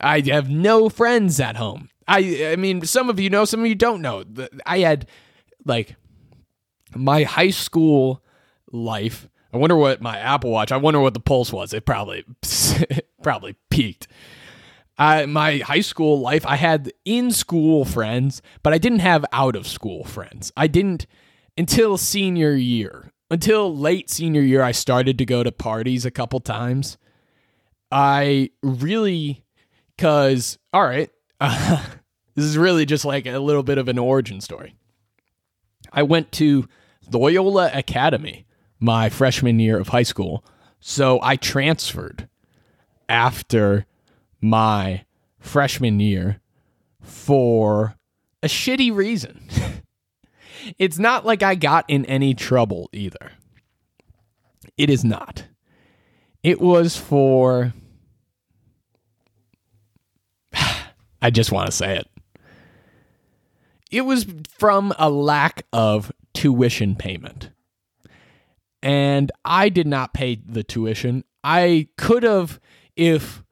I have no friends at home. I I mean, some of you know, some of you don't know. I had like my high school life. I wonder what my Apple Watch. I wonder what the pulse was. It probably probably peaked. Uh, my high school life, I had in school friends, but I didn't have out of school friends. I didn't until senior year. Until late senior year, I started to go to parties a couple times. I really, because, all right, uh, this is really just like a little bit of an origin story. I went to Loyola Academy my freshman year of high school. So I transferred after my freshman year for a shitty reason. it's not like I got in any trouble either. It is not. It was for. I just want to say it. It was from a lack of tuition payment. And I did not pay the tuition. I could have, if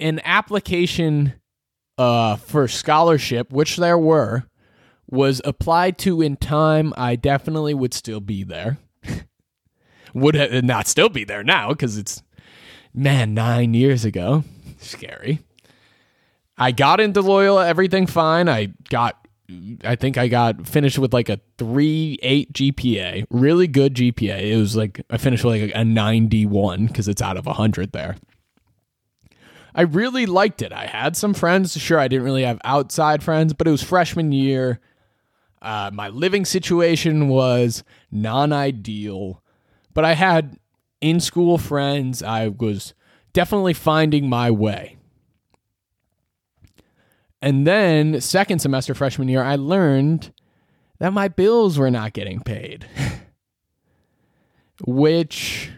an application uh, for scholarship, which there were, was applied to in time, I definitely would still be there. would not still be there now because it's, man, nine years ago. Scary. I got into Loyola, everything fine. I got I think I got finished with like a three eight GPA, really good GPA. It was like I finished with like a ninety one because it's out of hundred there. I really liked it. I had some friends. Sure, I didn't really have outside friends, but it was freshman year. Uh, my living situation was non ideal, but I had in school friends. I was definitely finding my way. And then, second semester freshman year, I learned that my bills were not getting paid, which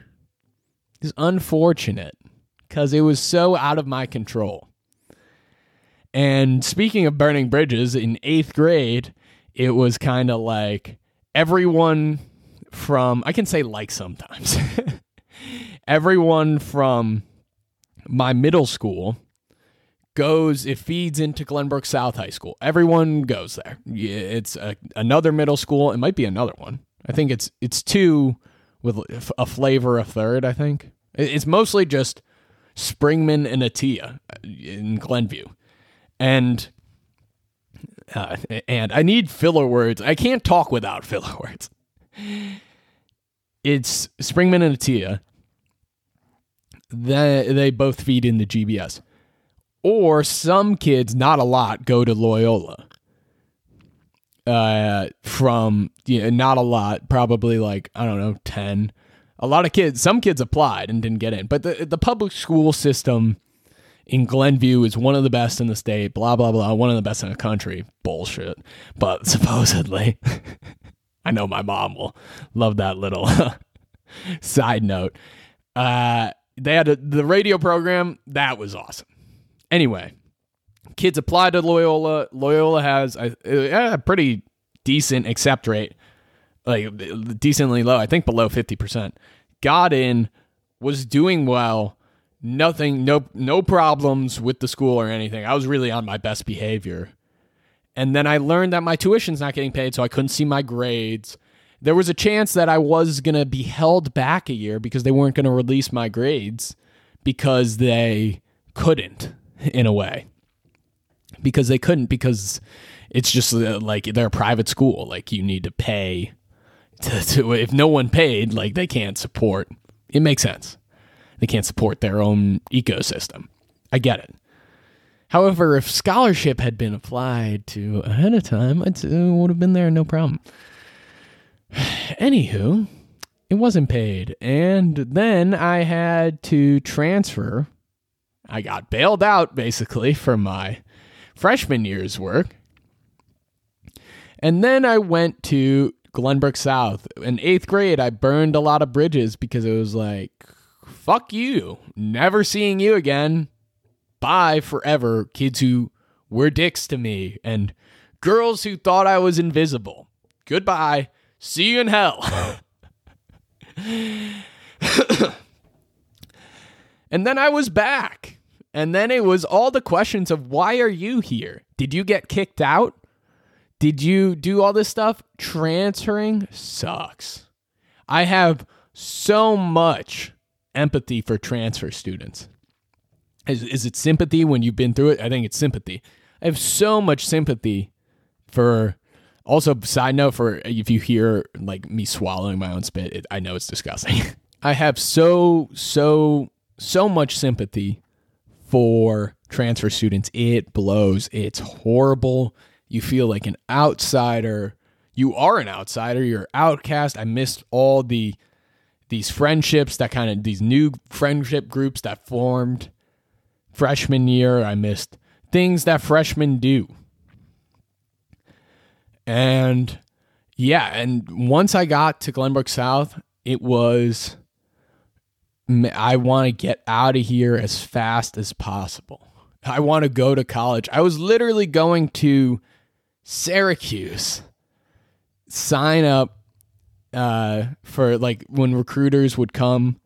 is unfortunate because it was so out of my control. And speaking of burning bridges, in eighth grade, it was kind of like everyone from, I can say like sometimes, everyone from my middle school goes it feeds into Glenbrook South High School. Everyone goes there. It's a, another middle school. It might be another one. I think it's it's two with a flavor a third. I think it's mostly just Springman and Attea in Glenview, and uh, and I need filler words. I can't talk without filler words. It's Springman and Attea. They they both feed in the GBS or some kids, not a lot, go to Loyola. Uh, from not a lot, probably like I don't know, ten. A lot of kids, some kids applied and didn't get in, but the the public school system in Glenview is one of the best in the state. Blah blah blah, one of the best in the country. Bullshit, but supposedly, I know my mom will love that little side note. Uh, they had a, the radio program that was awesome Anyway, kids apply to Loyola. Loyola has a, a pretty decent accept rate, like decently low. I think below fifty percent. Got in, was doing well. Nothing, no, no problems with the school or anything. I was really on my best behavior. And then I learned that my tuition's not getting paid, so I couldn't see my grades. There was a chance that I was going to be held back a year because they weren't going to release my grades because they couldn't in a way. Because they couldn't because it's just uh, like they're a private school. Like you need to pay to, to, if no one paid like they can't support it makes sense. They can't support their own ecosystem. I get it. However if scholarship had been applied to ahead of time it would have been there no problem. Anywho it wasn't paid. And then i had to transfer I got bailed out basically for my freshman year's work. And then I went to Glenbrook South. In eighth grade, I burned a lot of bridges because it was like, fuck you. Never seeing you again. Bye forever, kids who were dicks to me and girls who thought I was invisible. Goodbye. See you in hell. and then I was back And then it was all the questions of why are you here? Did you get kicked out? Did you do all this stuff? Transferring sucks. I have so much empathy for transfer students. Is, is it sympathy when you've been through it? I think it's sympathy. I have so much sympathy for. Also, side note for if you hear like me swallowing my own spit, it, I know it's disgusting. I have so so so much sympathy for transfer students. It blows. It's horrible. You feel like an outsider. You are an outsider. You're outcast. I missed all the these friendships that kind of these new friendship groups that formed freshman year. I missed things that freshmen do. And yeah, and once I got to Glenbrook South, it was I want to get out of here as fast as possible. I want to go to college. I was literally going to Syracuse, sign up uh, for like when recruiters would come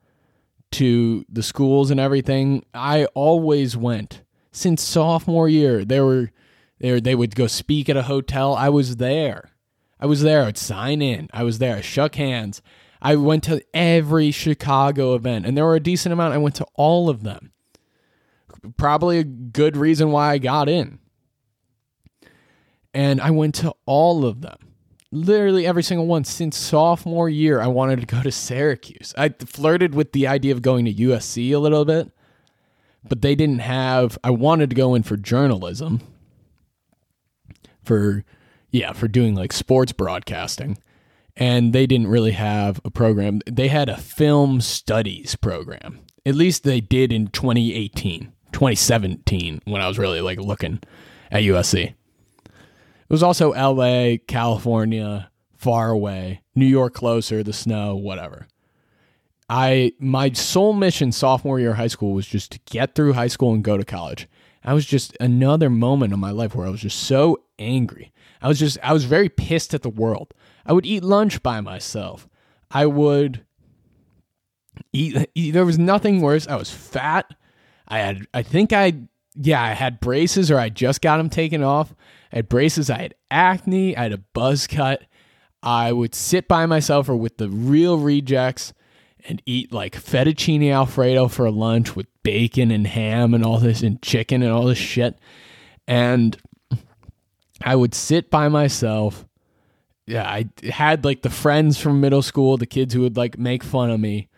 to the schools and everything, I always went since sophomore year. They were there. They would go speak at a hotel. I was there. I was there. I'd sign in. I was there. I shook hands. I went to every Chicago event, and there were a decent amount. I went to all of them. Probably a good reason why I got in. And I went to all of them literally every single one since sophomore year. I wanted to go to Syracuse. I flirted with the idea of going to USC a little bit, but they didn't have. I wanted to go in for journalism, for yeah, for doing like sports broadcasting, and they didn't really have a program. They had a film studies program. At least they did in 2018, 2017 when I was really like looking at USC. It was also LA, California, far away, New York closer, the snow, whatever. I my sole mission sophomore year of high school was just to get through high school and go to college. I was just another moment in my life where I was just so angry. I was just I was very pissed at the world. I would eat lunch by myself. I would eat, eat there was nothing worse. I was fat. I had I think I yeah, I had braces or I just got them taken off. I had braces, I had acne, I had a buzz cut. I would sit by myself or with the real rejects and eat like fettuccine alfredo for lunch with bacon and ham and all this and chicken and all this shit. And I would sit by myself. Yeah, I had like the friends from middle school, the kids who would like make fun of me,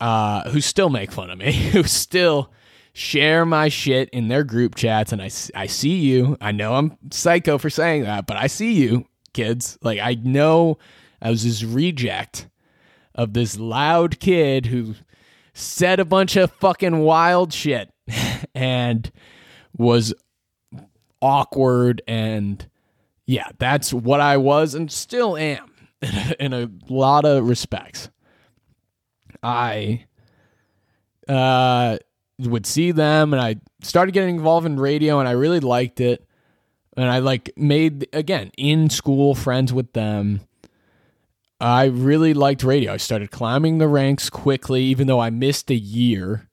uh, who still make fun of me, who still share my shit in their group chats and I, I see you. I know I'm psycho for saying that, but I see you, kids. Like, I know I was this reject of this loud kid who said a bunch of fucking wild shit and was awkward. And yeah, that's what I was and still am in a lot of respects. I, uh, would see them and I started getting involved in radio and I really liked it. And I like made again in school friends with them. I really liked radio. I started climbing the ranks quickly, even though I missed a year.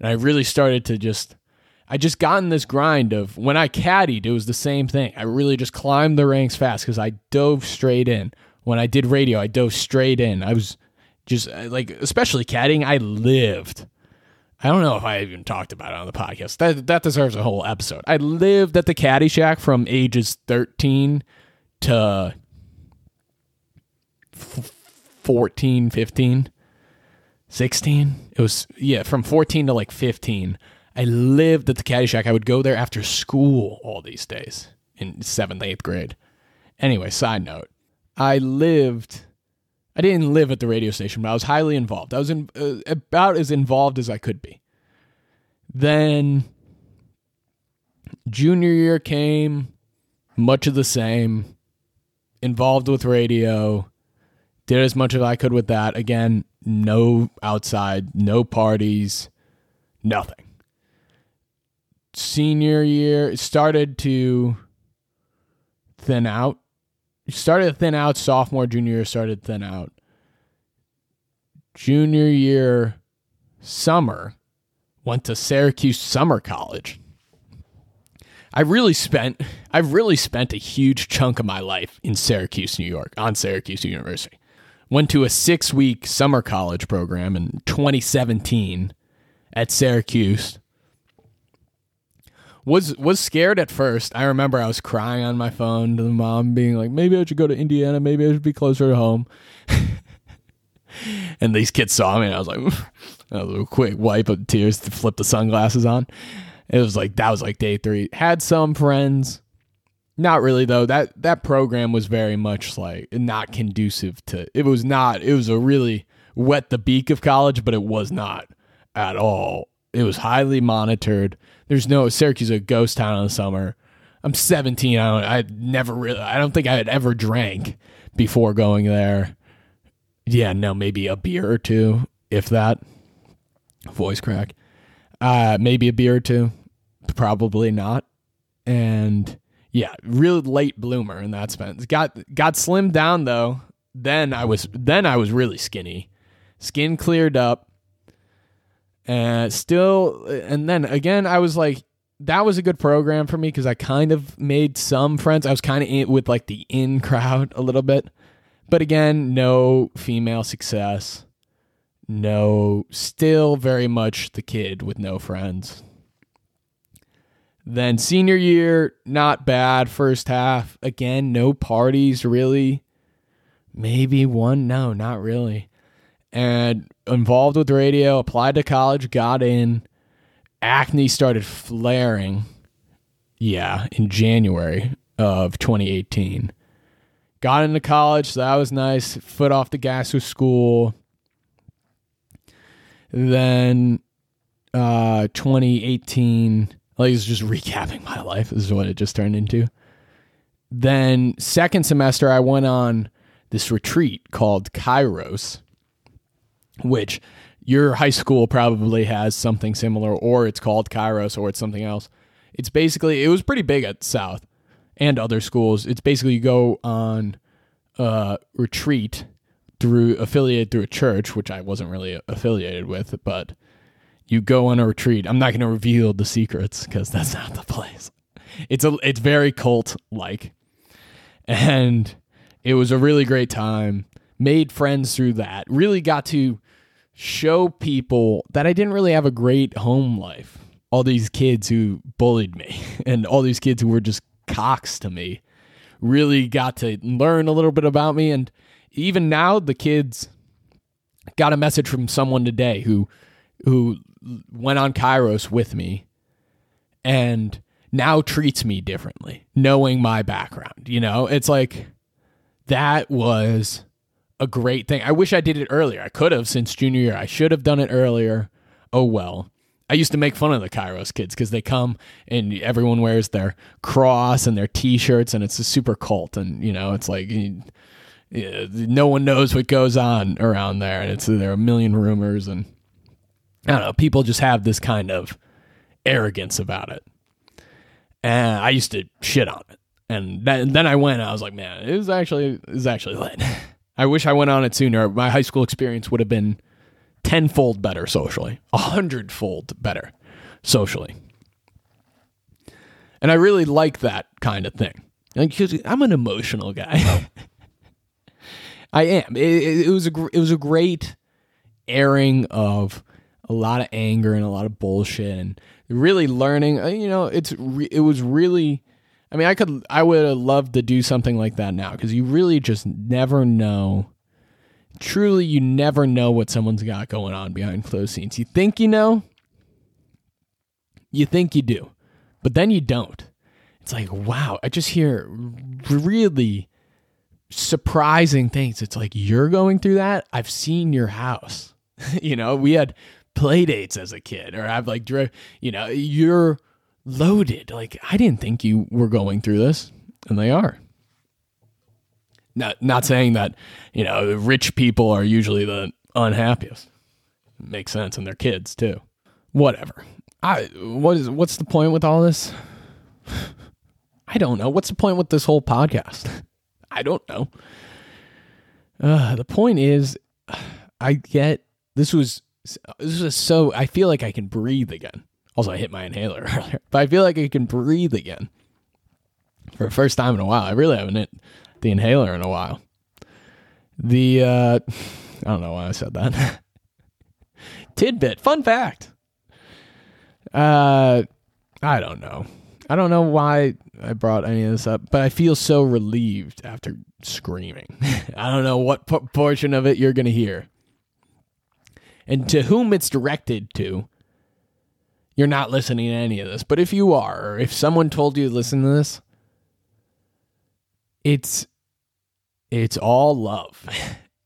And I really started to just I just got in this grind of when I caddied, it was the same thing. I really just climbed the ranks fast because I dove straight in. When I did radio, I dove straight in. I was just uh, like, especially caddying, I lived I don't know if I even talked about it on the podcast. That that deserves a whole episode. I lived at the Caddy Shack from ages 13 to 14, 15, 16. It was yeah, from 14 to like 15. I lived at the Caddy Shack. I would go there after school all these days in 7th, 8th grade. Anyway, side note. I lived I didn't live at the radio station, but I was highly involved. I was in, uh, about as involved as I could be. Then junior year came, much of the same, involved with radio, did as much as I could with that. Again, no outside, no parties, nothing. Senior year it started to thin out started to thin out. Sophomore, junior year started thin out. Junior year, summer, went to Syracuse Summer College. I really spent I've really spent a huge chunk of my life in Syracuse, New York, on Syracuse University. Went to a 6-week summer college program in 2017 at Syracuse. Was was scared at first. I remember I was crying on my phone to the mom being like, "Maybe I should go to Indiana, maybe I should be closer to home." and these kids saw me and I was like a little quick wipe of tears to flip the sunglasses on. It was like that was like day three. Had some friends. Not really though. That that program was very much like not conducive to it was not it was a really wet the beak of college, but it was not at all. It was highly monitored. There's no Syracuse a ghost town in the summer. I'm 17. I don't I never really I don't think I had ever drank before going there. Yeah, no, maybe a beer or two, if that. Voice crack. Uh, maybe a beer or two. Probably not. And yeah, real late bloomer in that sense. Got got slimmed down though. Then I was then I was really skinny. Skin cleared up. And still uh, and then again I was like that was a good program for me because I kind of made some friends. I was kind of with like the in crowd a little bit. But again, no female success. No, still very much the kid with no friends. Then senior year, not bad. First half, again, no parties really. Maybe one, no, not really. And involved with radio, applied to college, got in. Acne started flaring. Yeah, in January of 2018 got into college, so that was nice. Foot off the gas with school. Then uh 2018, like it's just recapping my life. This is what it just turned into. Then second semester I went on this retreat called Kairos, which your high school probably has something similar or it's called Kairos or it's something else. It's basically it was pretty big at South and other schools. It's basically you go on a retreat through affiliated through a church, which I wasn't really affiliated with, but you go on a retreat. I'm not going to reveal the secrets because that's not the place. It's a it's very cult like, and it was a really great time. Made friends through that. Really got to show people that I didn't really have a great home life. All these kids who bullied me and all these kids who were just cocks to me really got to learn a little bit about me. And even now, the kids got a message from someone today who who went on Kairos with me and now treats me differently, knowing my background. You know, it's like that was a great thing. I wish I did it earlier. I could have since junior year. I should have done it earlier. Oh well. I used to make fun of the Kairos kids because they come and everyone wears their cross and their T-shirts, and it's a super cult, and you know it's like you, you, no one knows what goes on around there, and it's there are a million rumors, and I don't know. People just have this kind of arrogance about it, and I used to shit on it, and then, then I went. I was like, man, it was actually it was actually lit. I wish I went on it sooner. My high school experience would have been tenfold better socially, a hundredfold better socially. And I really like that kind of thing. Because I'm an emotional guy. I am. It, it, was a it was a great airing of a lot of anger and a lot of bullshit and really learning. Uh, you know, it's re- it was really. I mean, I could I would have loved to do something like that now because you really just never know truly you never know what someone's got going on behind closed scenes. You think you know, you think you do, but then you don't. It's like, wow, I just hear really surprising things. It's like, you're going through that? I've seen your house. you know, we had play dates as a kid, or I've like, you know, you're loaded. Like, I didn't think you were going through this, and they are. Not not saying that you know rich people are usually the unhappiest. Makes sense, and their kids too. Whatever. I what is what's the point with all this? I don't know. What's the point with this whole podcast? I don't know. Uh, the point is, I get this was this is so. I feel like I can breathe again. Also, I hit my inhaler earlier, but I feel like I can breathe again for the first time in a while. I really haven't hit the inhaler in a while. The uh, I don't know why I said that. Tidbit, fun fact. Uh, I don't know. I don't know why I brought any of this up, but I feel so relieved after screaming. I don't know what p- portion of it you're going to hear. And to whom it's directed to, you're not listening to any of this. But if you are, or if someone told you to listen to this, it's it's all love.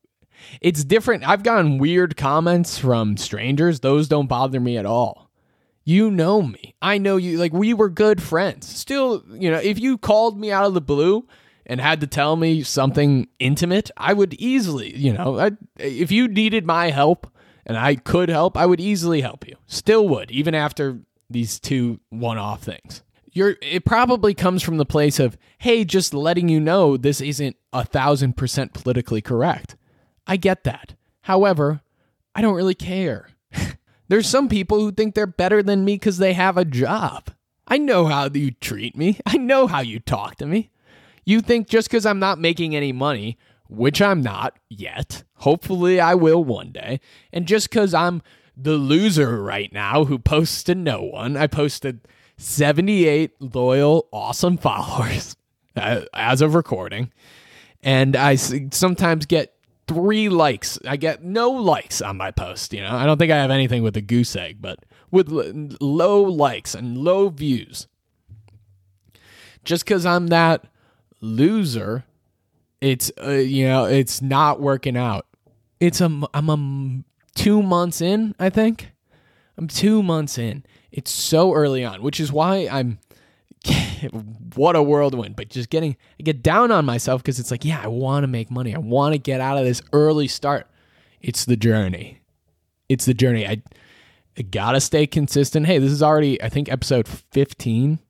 it's different. I've gotten weird comments from strangers. Those don't bother me at all. You know me. I know you. Like, we were good friends. Still, you know, if you called me out of the blue and had to tell me something intimate, I would easily, you know, I, if you needed my help and I could help, I would easily help you. Still would, even after these two one off things. You're, it probably comes from the place of, hey, just letting you know this isn't a thousand percent politically correct. I get that. However, I don't really care. There's some people who think they're better than me because they have a job. I know how you treat me. I know how you talk to me. You think just because I'm not making any money, which I'm not yet, hopefully I will one day, and just because I'm the loser right now who posts to no one, I posted 78 loyal, awesome followers uh, as of recording, and I sometimes get three likes. I get no likes on my post. You know, I don't think I have anything with a goose egg, but with low likes and low views. Just because I'm that loser, it's uh, you know it's not working out. It's a I'm a two months in. I think I'm two months in. It's so early on, which is why I'm what a whirlwind. But just getting, I get down on myself because it's like, yeah, I want to make money. I want to get out of this early start. It's the journey. It's the journey. I, I gotta stay consistent. Hey, this is already, I think, episode 15.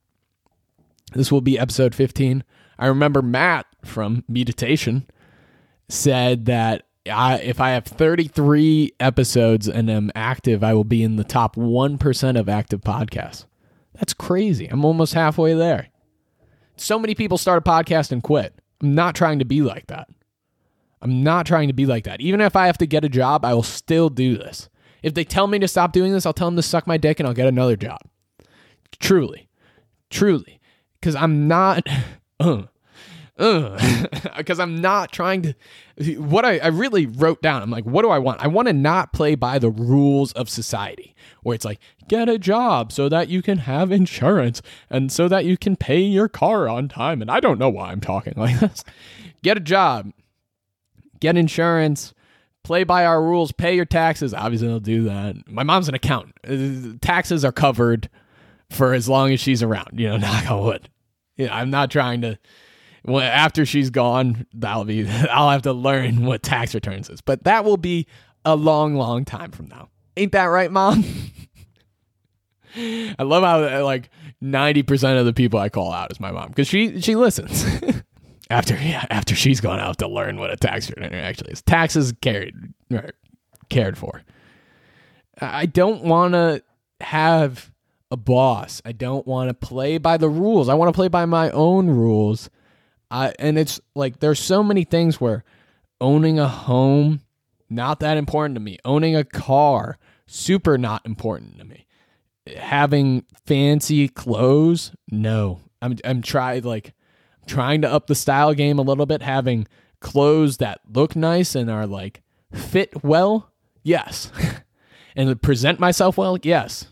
This will be episode 15. I remember Matt from Meditation said that I, if I have 33 episodes and am active, I will be in the top 1% of active podcasts. That's crazy. I'm almost halfway there. So many people start a podcast and quit. I'm not trying to be like that. I'm not trying to be like that. Even if I have to get a job, I will still do this. If they tell me to stop doing this, I'll tell them to suck my dick and I'll get another job. Truly. Truly. Because I'm not. Uh, because I'm not trying to. What I, I really wrote down, I'm like, what do I want? I want to not play by the rules of society, where it's like, get a job so that you can have insurance and so that you can pay your car on time. And I don't know why I'm talking like this. Get a job, get insurance, play by our rules, pay your taxes. Obviously, they'll do that. My mom's an accountant. Uh, taxes are covered for as long as she's around, you know, knock on wood. I'm not trying to well, after she's gone, that'll be I'll have to learn what tax returns is. But that will be a long, long time from now. Ain't that right, mom? I love how uh, like 90% of the people I call out is my mom because she she listens. after yeah, after she's gone out to learn what a tax return actually is. Taxes carried or cared for. I don't want to have a boss. I don't want to play by the rules. I want to play by my own rules I and it's like there's so many things where owning a home not that important to me. Owning a car super not important to me. Having fancy clothes, no. I'm I'm trying like trying to up the style game a little bit, having clothes that look nice and are like fit well. Yes. and present myself well. Yes.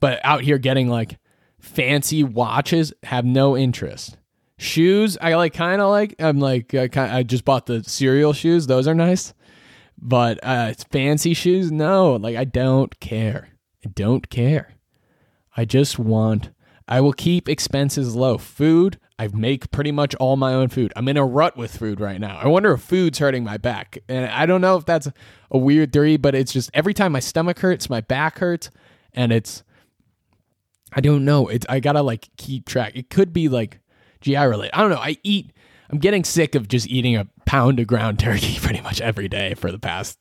But out here getting like fancy watches have no interest. Shoes, I like kind of like. I'm like I, kinda, I just bought the cereal shoes; those are nice. But uh, fancy shoes, no. Like I don't care. I don't care. I just want. I will keep expenses low. Food, I make pretty much all my own food. I'm in a rut with food right now. I wonder if food's hurting my back. And I don't know if that's a weird theory, but it's just every time my stomach hurts, my back hurts, and it's I don't know. It's I gotta like keep track. It could be like GI related. I don't know. I eat. I'm getting sick of just eating a pound of ground turkey pretty much every day for the past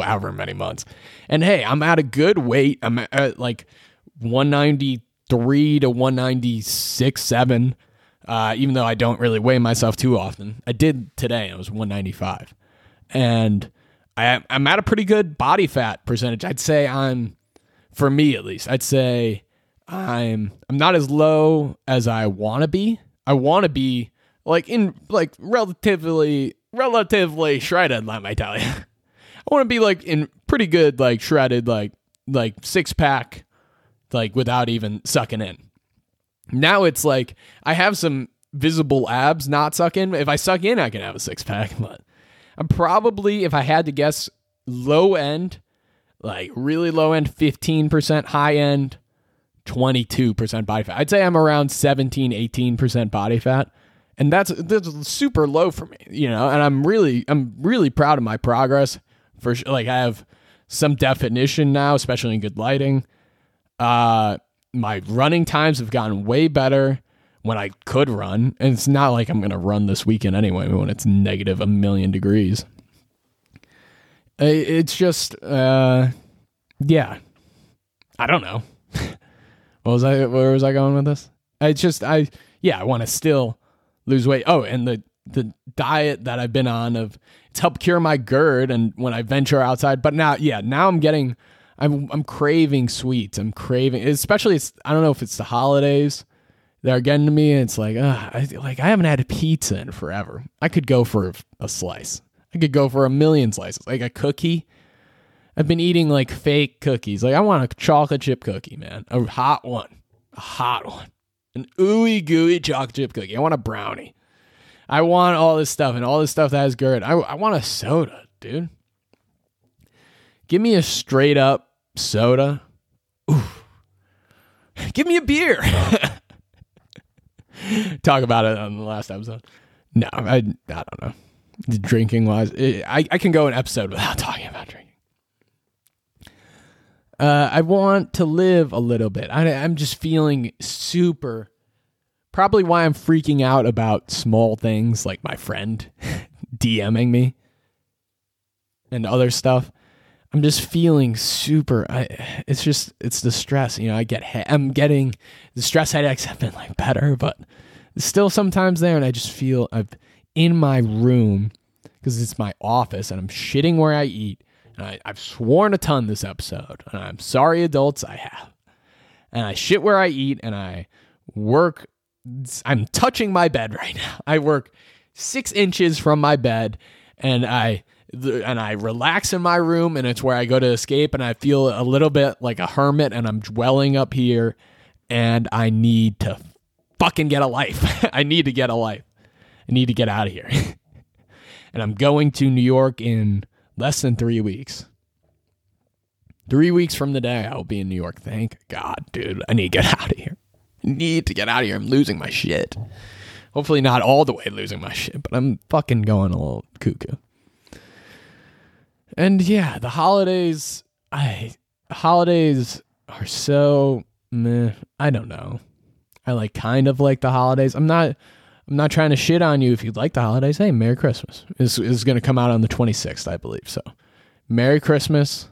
however many months. And hey, I'm at a good weight. I'm at like 193 to 196, 7. Uh, even though I don't really weigh myself too often. I did today. I was 195. And I, I'm at a pretty good body fat percentage. I'd say I'm, for me at least, I'd say I'm I'm not as low as I want to be. I want to be like in like relatively relatively shredded. Let me tell you, I want to be like in pretty good like shredded like like six pack, like without even sucking in. Now it's like I have some visible abs not suck in. If I suck in, I can have a six pack. But I'm probably, if I had to guess, low end, like really low end, 15%, high end, 22% body fat. I'd say I'm around 17, 18% body fat. And that's that's super low for me, you know. And I'm really I'm really proud of my progress. For like I have some definition now, especially in good lighting. Uh my running times have gotten way better when I could run. And it's not like I'm going to run this weekend anyway when it's negative a million degrees. It's just, uh, yeah. I don't know. what was I, where was I going with this? It's just, I, yeah, I want to still lose weight. Oh, and the, the diet that I've been on of it's helped cure my GERD and when I venture outside. But now, yeah, now I'm getting, I'm, I'm craving sweets. I'm craving, especially it's, I don't know if it's the holidays that are getting to me. And it's like, uh, I, like I haven't had a pizza in forever. I could go for a slice. I could go for a million slices, like a cookie. I've been eating like fake cookies. Like I want a chocolate chip cookie, man, a hot one, a hot one, an ooey gooey chocolate chip cookie. I want a brownie. I want all this stuff and all this stuff that has. I, I want a soda, dude. Give me a straight up soda. Ooh. Give me a beer. talk about it on the last episode. No, I, I don't know. Drinking wise, eh, I, I can go an episode without talking about drinking. Uh, I want to live a little bit. I, I'm just feeling super. Probably why I'm freaking out about small things like my friend DMing me and other stuff. I'm just feeling super. I, it's just it's the stress. You know, I get I'm getting the stress headaches have been like better, but still sometimes there, and I just feel I'm in my room because it's my office, and I'm shitting where I eat. And I, I've sworn a ton this episode, and I'm sorry, adults, I have. And I shit where I eat, and I work. I'm touching my bed right now. I work six inches from my bed, and I and I relax in my room and it's where I go to escape and I feel a little bit like a hermit and I'm dwelling up here and I need to fucking get a life. I need to get a life. I need to get out of here. and I'm going to New York in less than 3 weeks. 3 weeks from the day I will be in New York. Thank God, dude. I need to get out of here. I need to get out of here. I'm losing my shit. Hopefully not all the way losing my shit, but I'm fucking going a little cuckoo. And yeah, the holidays, I holidays are so meh. I don't know. I like kind of like the holidays. I'm not I'm not trying to shit on you if you'd like the holidays. Hey, Merry Christmas. Is is going to come out on the 26th, I believe. So, Merry Christmas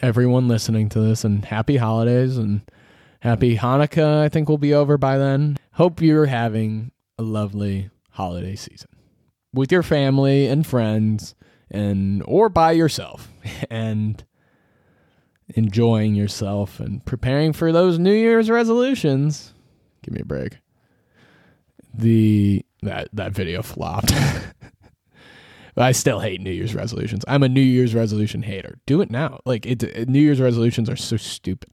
everyone listening to this and happy holidays and happy Hanukkah. I think we'll be over by then. Hope you're having a lovely holiday season with your family and friends and or by yourself and enjoying yourself and preparing for those New Year's resolutions. Give me a break. The that that video flopped. I still hate New Year's resolutions. I'm a New Year's resolution hater. Do it now. Like it, New Year's resolutions are so stupid.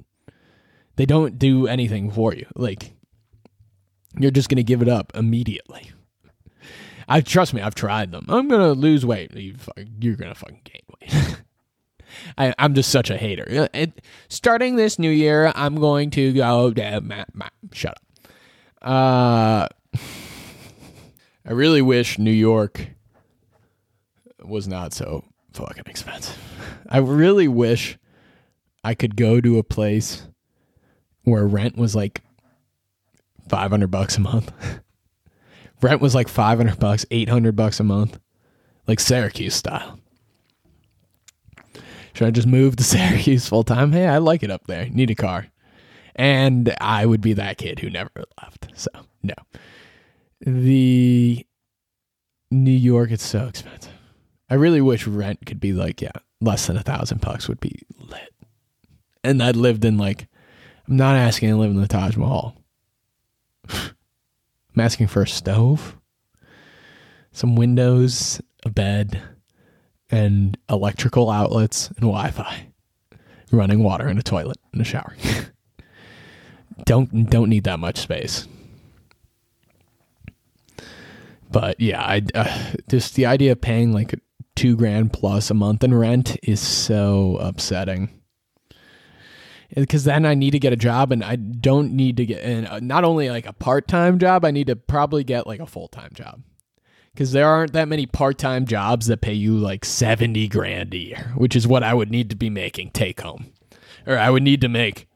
They don't do anything for you. Like you're just to give it up immediately. I trust me, I've tried them. I'm gonna lose weight. You, you're gonna fucking gain weight. I, am just such a hater. It, starting this new year, I'm going to go. Uh, shut up. Uh, I really wish New York was not so fucking expensive. I really wish I could go to a place where rent was like 500 bucks a month. rent was like 500 bucks, 800 bucks a month, like Syracuse style. Should I just move to Syracuse full time? Hey, I like it up there. Need a car. And I would be that kid who never left. So, no. The New York, it's so expensive. I really wish rent could be like, yeah, less than a thousand bucks would be lit. And I'd lived in like, I'm not asking to live in the Taj Mahal. I'm asking for a stove, some windows, a bed, and electrical outlets and Wi Fi. Running water and a toilet and a shower. don't don't need that much space. But yeah, I uh, just the idea of paying like two grand plus a month in rent is so upsetting. Because then I need to get a job, and I don't need to get and uh, not only like a part time job. I need to probably get like a full time job because there aren't that many part time jobs that pay you like seventy grand a year, which is what I would need to be making take home, or I would need to make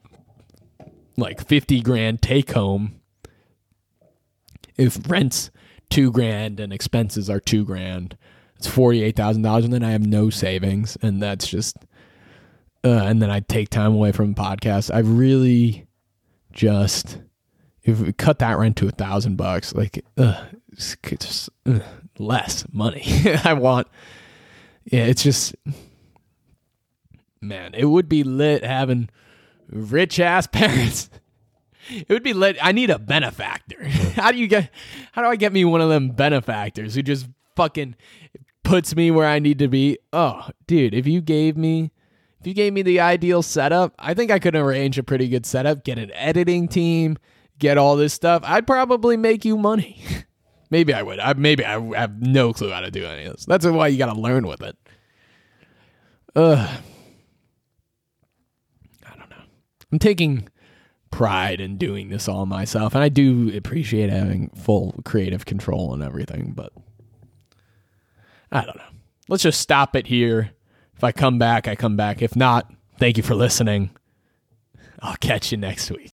like 50 grand take home if rent's two grand and expenses are two grand. It's $48000 and then i have no savings and that's just uh, and then i take time away from the podcast i really just if we cut that rent to a thousand bucks like uh, it's just uh, less money i want. Yeah it's just man it would be lit having rich ass parents. It would be lit. I need a benefactor. how do you get? How do I get me one of them benefactors who just fucking puts me where I need to be? Oh, dude, if you gave me, if you gave me the ideal setup, I think I could arrange a pretty good setup. Get an editing team, get all this stuff. I'd probably make you money. maybe I would. I maybe I have no clue how to do any of this. That's why you got to learn with it. Ugh. I don't know. I'm taking pride in doing this all myself, and I do appreciate having full creative control and everything, but I don't know. Let's just stop it here. If I come back, I come back. If not, thank you for listening. I'll catch you next week.